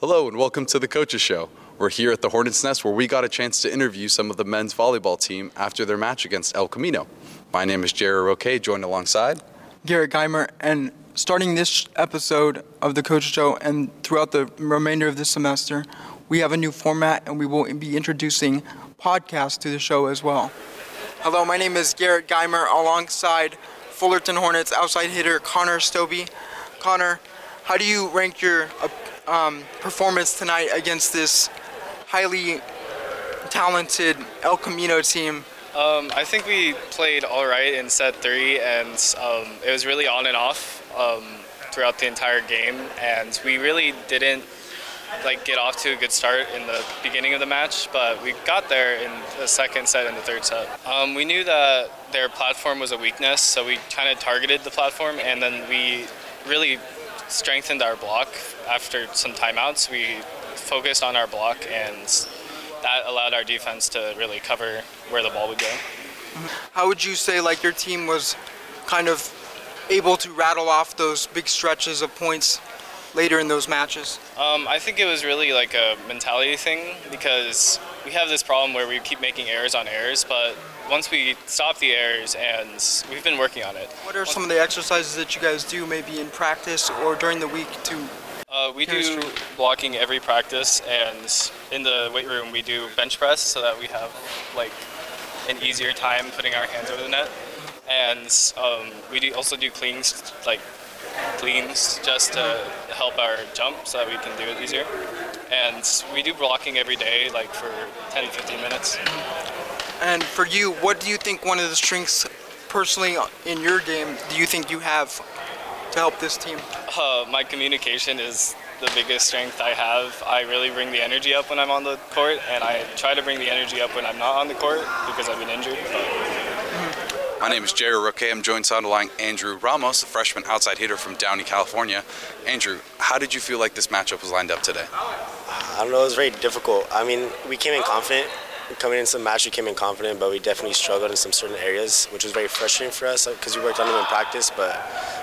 Hello and welcome to the Coaches Show. We're here at the Hornets Nest where we got a chance to interview some of the men's volleyball team after their match against El Camino. My name is Jerry Roque, joined alongside Garrett Geimer, and starting this episode of the Coach Show and throughout the remainder of this semester, we have a new format and we will be introducing podcasts to the show as well. Hello, my name is Garrett Geimer alongside Fullerton Hornets outside hitter Connor Stobie. Connor, how do you rank your um, performance tonight against this highly talented El Camino team? Um, I think we played all right in set three, and um, it was really on and off um, throughout the entire game. And we really didn't like get off to a good start in the beginning of the match, but we got there in the second set and the third set. Um, we knew that their platform was a weakness, so we kind of targeted the platform, and then we really strengthened our block after some timeouts. We focused on our block, and that allowed our defense to really cover where the ball would go. How would you say like your team was kind of able to rattle off those big stretches of points later in those matches? Um, I think it was really like a mentality thing because we have this problem where we keep making errors on errors, but once we stop the errors and we've been working on it. What are some of the exercises that you guys do maybe in practice or during the week to uh, we do blocking every practice, and in the weight room we do bench press so that we have like an easier time putting our hands over the net, and um, we do also do cleans like cleans just to help our jump so that we can do it easier. And we do blocking every day, like for 10 15 minutes. And for you, what do you think one of the strengths personally in your game do you think you have to help this team? Uh, my communication is the biggest strength I have. I really bring the energy up when I'm on the court, and I try to bring the energy up when I'm not on the court because I've been injured. But... My name is Jerry Roque. I'm joined line Andrew Ramos, a freshman outside hitter from Downey, California. Andrew, how did you feel like this matchup was lined up today? I don't know. It was very difficult. I mean, we came in confident. Coming into the match, we came in confident, but we definitely struggled in some certain areas, which was very frustrating for us uh, because we worked on them in practice. But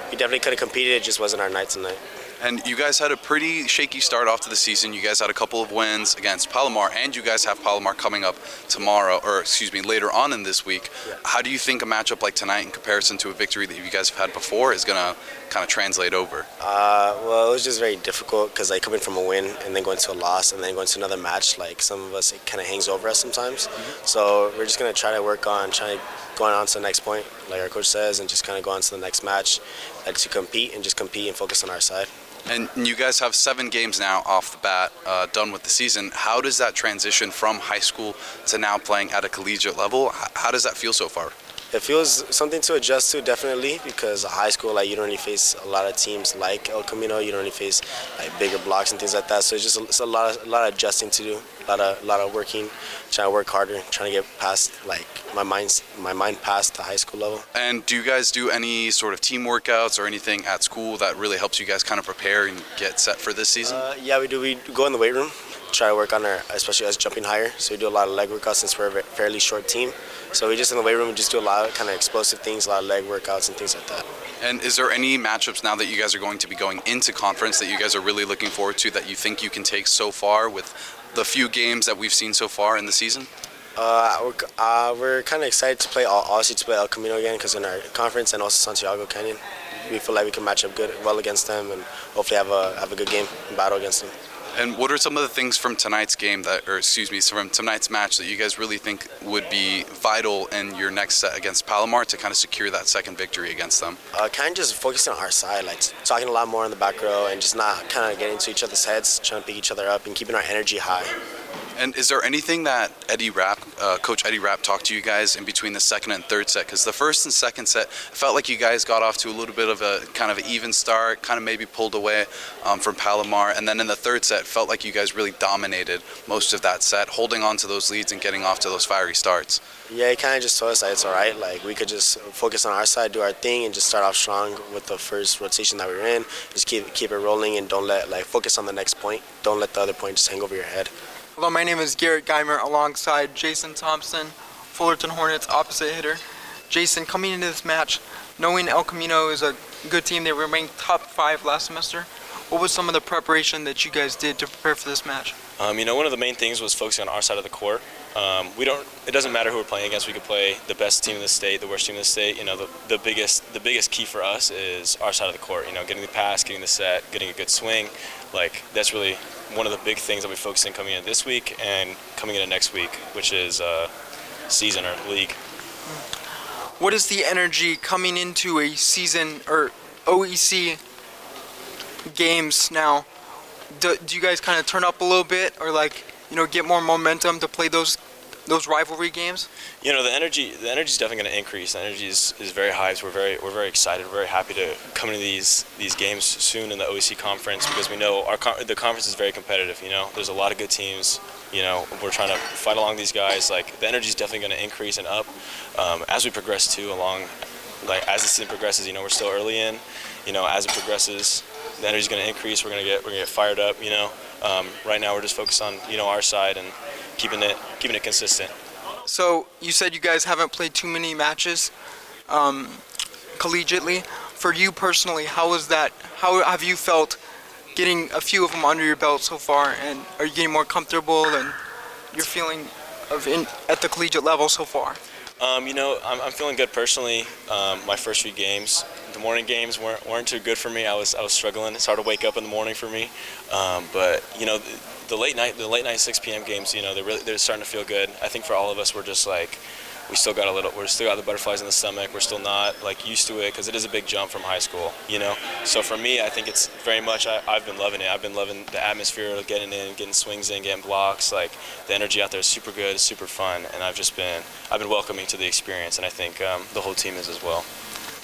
we definitely could have competed. It just wasn't our night tonight. And you guys had a pretty shaky start off to the season. You guys had a couple of wins against Palomar, and you guys have Palomar coming up tomorrow, or excuse me, later on in this week. Yeah. How do you think a matchup like tonight, in comparison to a victory that you guys have had before, is going to kind of translate over? Uh, well, it was just very difficult because like coming from a win and then going to a loss and then going to another match, like some of us, it kind of hangs over us sometimes. Mm-hmm. So we're just going to try to work on trying going on to the next point, like our coach says, and just kind of go on to the next match, like to compete and just compete and focus on our side. And you guys have seven games now off the bat, uh, done with the season. How does that transition from high school to now playing at a collegiate level? How does that feel so far? It feels something to adjust to definitely because a high school like you don't really face a lot of teams like El Camino. You don't really face like bigger blocks and things like that. So it's just a, it's a lot of a lot of adjusting to do, a lot of a lot of working, trying to work harder, trying to get past like my mind's my mind past the high school level. And do you guys do any sort of team workouts or anything at school that really helps you guys kind of prepare and get set for this season? Uh, yeah, we do. We go in the weight room try to work on our, especially us jumping higher. So we do a lot of leg workouts since we're a fairly short team. So we just in the weight room, we just do a lot of kind of explosive things, a lot of leg workouts and things like that. And is there any matchups now that you guys are going to be going into conference that you guys are really looking forward to that you think you can take so far with the few games that we've seen so far in the season? Uh, we're, uh, we're kind of excited to play, obviously to play El Camino again because in our conference and also Santiago Canyon, we feel like we can match up good, well against them and hopefully have a have a good game and battle against them. And what are some of the things from tonight's game that, or excuse me, from tonight's match that you guys really think would be vital in your next set against Palomar to kind of secure that second victory against them? Uh, kind of just focusing on our side, like talking a lot more in the back row and just not kind of getting into each other's heads, trying to pick each other up and keeping our energy high. And is there anything that Eddie Rapp, uh, Coach Eddie Rapp, talked to you guys in between the second and third set? Because the first and second set felt like you guys got off to a little bit of a kind of even start, kind of maybe pulled away um, from Palomar, and then in the third set felt like you guys really dominated most of that set, holding on to those leads and getting off to those fiery starts. Yeah, he kind of just told us that it's all right. Like we could just focus on our side, do our thing, and just start off strong with the first rotation that we were in. Just keep keep it rolling and don't let like focus on the next point. Don't let the other point just hang over your head. Hello, my name is Garrett Geimer alongside Jason Thompson, Fullerton Hornets opposite hitter. Jason, coming into this match, knowing El Camino is a good team, they were ranked top five last semester. what was some of the preparation that you guys did to prepare for this match? Um, you know, one of the main things was focusing on our side of the court. Um, we don't. It doesn't matter who we're playing against. We could play the best team in the state, the worst team in the state. You know, the, the biggest the biggest key for us is our side of the court. You know, getting the pass, getting the set, getting a good swing. Like that's really one of the big things that we focus in coming in this week and coming into next week, which is uh, season or league. What is the energy coming into a season or OEC games now? Do, do you guys kind of turn up a little bit, or like you know get more momentum to play those those rivalry games? You know, the energy the energy is definitely going to increase. The energy is, is very high. So we're very we're very excited. We're very happy to come into these these games soon in the OEC conference because we know our the conference is very competitive. You know, there's a lot of good teams. You know, we're trying to fight along these guys. Like the energy is definitely going to increase and up um, as we progress too along. Like as the season progresses, you know, we're still early in. You know, as it progresses, the energy is going to increase. We're going to get we're going to get fired up. You know, um, right now we're just focused on you know our side and keeping it keeping it consistent. So you said you guys haven't played too many matches um, collegiately. For you personally, how was that? How have you felt getting a few of them under your belt so far? And are you getting more comfortable and you're feeling of in, at the collegiate level so far? Um, you know, I'm, I'm feeling good personally. Um, my first few games, the morning games weren't, weren't too good for me. I was I was struggling. It's hard to wake up in the morning for me. Um, but you know, the, late night the late night 6 p.m. games, you know, they're really they're starting to feel good. I think for all of us, we're just like we still got a little we're still got the butterflies in the stomach we're still not like used to it because it is a big jump from high school you know so for me i think it's very much I, i've been loving it i've been loving the atmosphere of getting in getting swings in getting blocks like the energy out there is super good super fun and i've just been i've been welcoming to the experience and i think um, the whole team is as well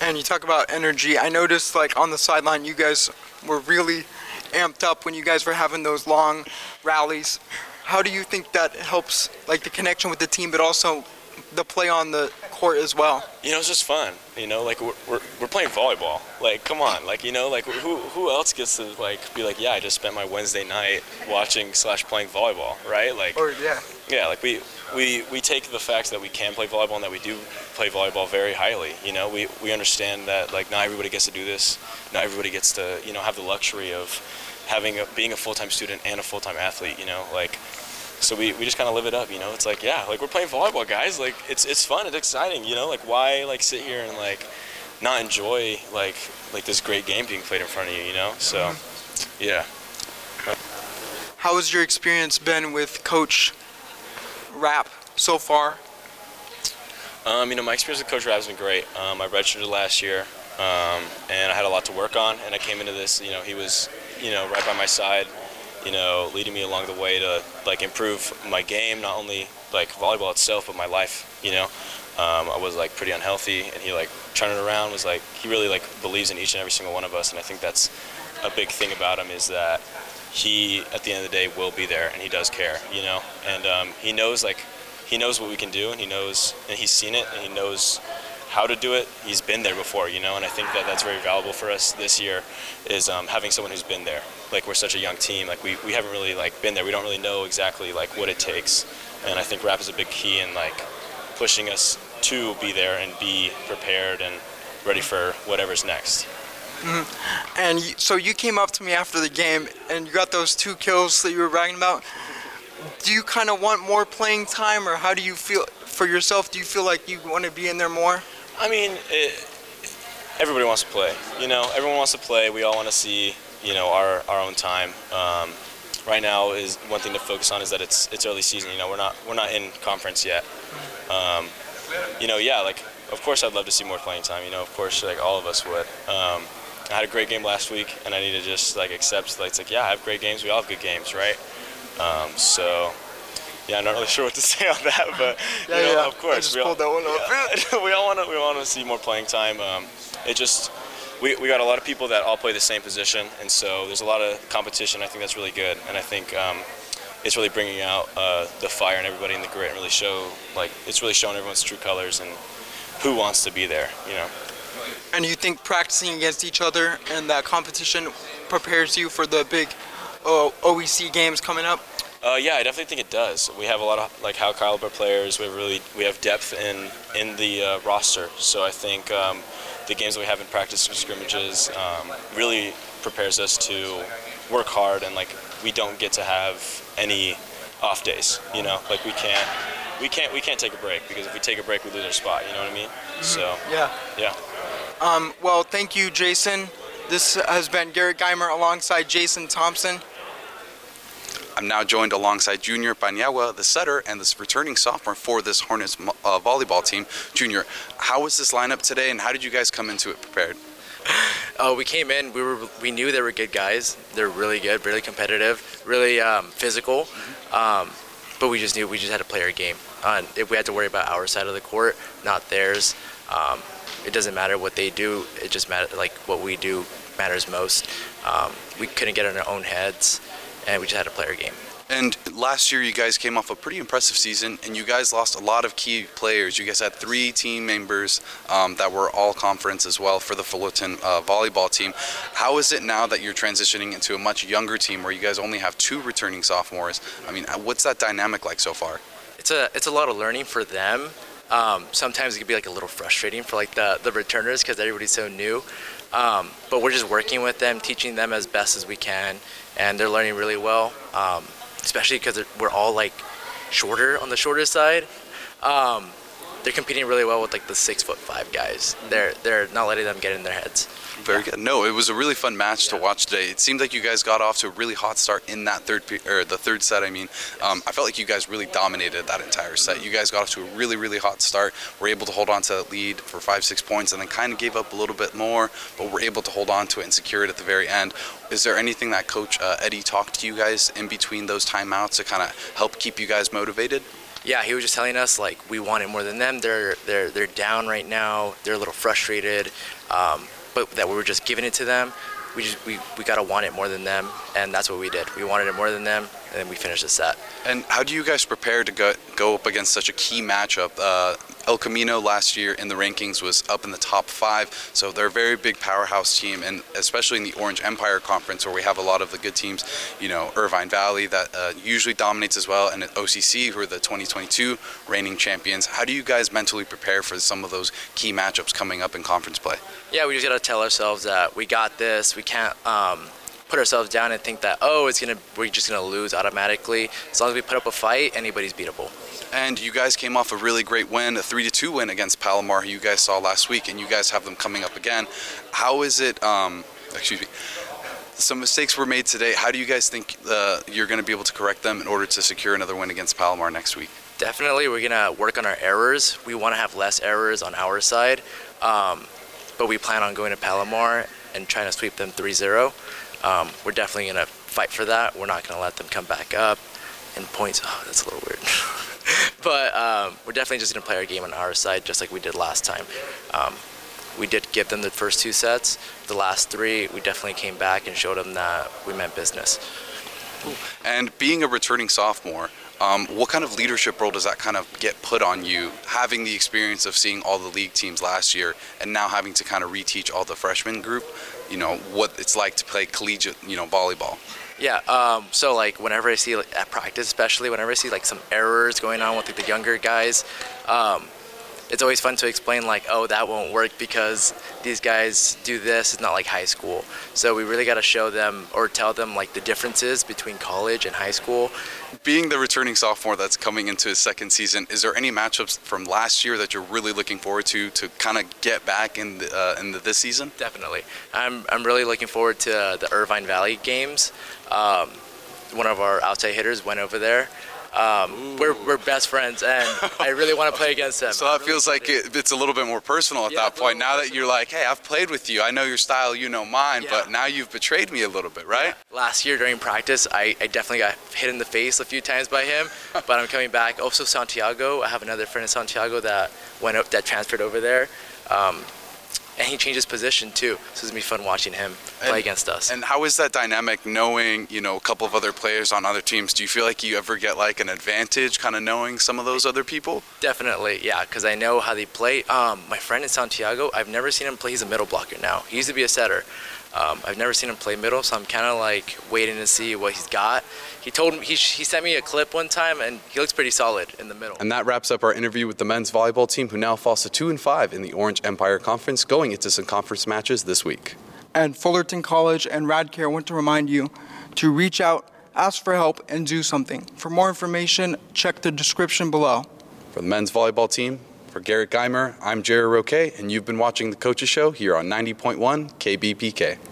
And you talk about energy. I noticed, like on the sideline, you guys were really amped up when you guys were having those long rallies. How do you think that helps, like the connection with the team, but also the play on the court as well? you know, it's just fun. You know, like we're, we're, we're playing volleyball. Like, come on, like you know, like who who else gets to like be like, yeah, I just spent my Wednesday night watching slash playing volleyball, right? Like, Or yeah, yeah, like we we we take the fact that we can play volleyball and that we do play volleyball very highly. You know, we we understand that like not everybody gets to do this. Not everybody gets to you know have the luxury of having a, being a full time student and a full time athlete. You know, like so we, we just kind of live it up, you know. It's like, yeah, like we're playing volleyball, guys. Like it's it's fun, it's exciting, you know. Like why like sit here and like not enjoy like like this great game being played in front of you, you know? So, yeah. how has your experience been with Coach Rapp so far? Um, you know, my experience with Coach Rapp has been great. Um, I redshirted last year, um, and I had a lot to work on. And I came into this, you know, he was, you know, right by my side, you know, leading me along the way to like improve my game, not only like volleyball itself, but my life. You know, um, I was like pretty unhealthy, and he like turned it around. Was like he really like believes in each and every single one of us, and I think that's a big thing about him is that he at the end of the day will be there, and he does care. You know, and um, he knows like he knows what we can do, and he knows, and he's seen it, and he knows how to do it. He's been there before, you know, and I think that that's very valuable for us this year, is um, having someone who's been there. Like we're such a young team, like we, we haven't really like been there. We don't really know exactly like what it takes, and I think Rapp is a big key in like pushing us to be there and be prepared and ready for whatever's next. And you, so you came up to me after the game and you got those two kills that you were bragging about. Do you kind of want more playing time, or how do you feel for yourself? Do you feel like you want to be in there more? I mean, it, everybody wants to play. You know, everyone wants to play. We all want to see, you know, our, our own time. Um, right now is one thing to focus on is that it's it's early season. You know, we're not we're not in conference yet. Um, you know, yeah, like of course I'd love to see more playing time. You know, of course, like all of us would. Um, I had a great game last week, and I need to just like accept like it's like yeah, I have great games. We all have good games, right? Um, so. Yeah, I'm not really sure what to say on that, but you Yeah, know, yeah. of course, I just we all- pulled that one up. yeah, we all want to we want to see more playing time. Um, it just we, we got a lot of people that all play the same position, and so there's a lot of competition. I think that's really good, and I think um, it's really bringing out uh, the fire in everybody in the grit, and really show like it's really showing everyone's true colors and who wants to be there. You know. And you think practicing against each other and that competition prepares you for the big uh, OEC games coming up? Uh, yeah, I definitely think it does. We have a lot of like high caliber players. We have really we have depth in in the uh, roster. So I think um, the games that we have in practice scrimmages um, really prepares us to work hard and like we don't get to have any off days. You know, like we can't we can't we can't take a break because if we take a break we lose our spot. You know what I mean? So Yeah. yeah. Um, well, thank you, Jason. This has been Garrett Geimer alongside Jason Thompson. I'm now joined alongside Junior Banyawa, the setter, and this returning sophomore for this Hornets uh, volleyball team. Junior, how was this lineup today, and how did you guys come into it prepared? Oh, we came in. We were we knew they were good guys. They're really good, really competitive, really um, physical. Um, but we just knew we just had to play our game. Uh, if we had to worry about our side of the court, not theirs, um, it doesn't matter what they do. It just matters like what we do matters most. Um, we couldn't get in our own heads, and we just had to play our game. And last year, you guys came off a pretty impressive season, and you guys lost a lot of key players. You guys had three team members um, that were all conference as well for the Fullerton uh, volleyball team. How is it now that you're transitioning into a much younger team where you guys only have two returning sophomores? I mean, what's that dynamic like so far? it's a it's a lot of learning for them. Um, sometimes it can be like a little frustrating for like the the returners because everybody's so new. Um, but we're just working with them, teaching them as best as we can, and they're learning really well. Um, especially because we're all like shorter on the shorter side. Um, they're competing really well with like the six foot five guys. They're they're not letting them get in their heads. Very good. No, it was a really fun match to watch today. It seemed like you guys got off to a really hot start in that third pe- or the third set. I mean, um, I felt like you guys really dominated that entire set. You guys got off to a really really hot start. Were able to hold on to that lead for five six points, and then kind of gave up a little bit more, but we were able to hold on to it and secure it at the very end. Is there anything that Coach uh, Eddie talked to you guys in between those timeouts to kind of help keep you guys motivated? Yeah, he was just telling us like we want it more than them. They're they're they're down right now. They're a little frustrated, um, but that we were just giving it to them. We just we, we gotta want it more than them, and that's what we did. We wanted it more than them, and then we finish the set. And how do you guys prepare to go, go up against such a key matchup? Uh, El Camino last year in the rankings was up in the top five, so they're a very big powerhouse team, and especially in the Orange Empire Conference where we have a lot of the good teams. You know, Irvine Valley that uh, usually dominates as well, and at OCC who are the 2022 reigning champions. How do you guys mentally prepare for some of those key matchups coming up in conference play? Yeah, we just gotta tell ourselves that we got this. We can't um, put ourselves down and think that oh, it's gonna we're just gonna lose automatically. As long as we put up a fight, anybody's beatable. And you guys came off a really great win, a three to two win against Palomar, who you guys saw last week, and you guys have them coming up again. How is it? Um, excuse me. Some mistakes were made today. How do you guys think uh, you're going to be able to correct them in order to secure another win against Palomar next week? Definitely, we're gonna work on our errors. We want to have less errors on our side, um, but we plan on going to Palomar and trying to sweep them 3-0. Um, we're definitely gonna fight for that. We're not gonna let them come back up. And points, oh, that's a little weird. but um, we're definitely just gonna play our game on our side, just like we did last time. Um, we did give them the first two sets. The last three, we definitely came back and showed them that we meant business. And being a returning sophomore, um, what kind of leadership role does that kind of get put on you, having the experience of seeing all the league teams last year and now having to kind of reteach all the freshman group, you know, what it's like to play collegiate, you know, volleyball? Yeah. Um, so like whenever I see like at practice, especially whenever I see like some errors going on with like, the younger guys, um, it's always fun to explain like, oh, that won't work because these guys do this. It's not like high school. So we really got to show them or tell them like the differences between college and high school. Being the returning sophomore that's coming into his second season, is there any matchups from last year that you're really looking forward to to kind of get back in the, uh, in the, this season? Definitely. I'm, I'm really looking forward to uh, the Irvine Valley games. Um, one of our outside hitters went over there. Um, we're, we're best friends, and I really want to play against them. So that feels like it, it's a little bit more personal at Yeah, that point. Now that you're like, hey, I've played with you. I know your style, you know mine, Yeah. but now you've betrayed me a little bit, right? Last year during practice, I, I definitely got hit in the face a few times by him, but I'm coming back. Also, Santiago, I have another friend in Santiago that went up, that transferred over there, um, and he changed his position too. So it's gonna be fun watching him play And- against us. And how is that dynamic knowing, you know, a couple of other players on other teams? Do you feel like you ever get like an advantage kind of knowing some of those other people? Definitely, yeah, because I know how they play. Um, my friend in Santiago, I've never seen him play. He's a middle blocker now. He used to be a setter. Um, I've never seen him play middle, so I'm kind of like waiting to see what he's got. He told me he, he sent me a clip one time, and he looks pretty solid in the middle. And that wraps up our interview with the men's volleyball team, who now falls to two and five in the Orange Empire Conference, going into some conference matches this week. And Fullerton College and Radcare want to remind you to reach out, ask for help, and do something. For more information, check the description below. For the men's volleyball team, for Garrett Geimer, I'm Jerry Roque, and you've been watching The Coaches Show here on 90.1 KBPK.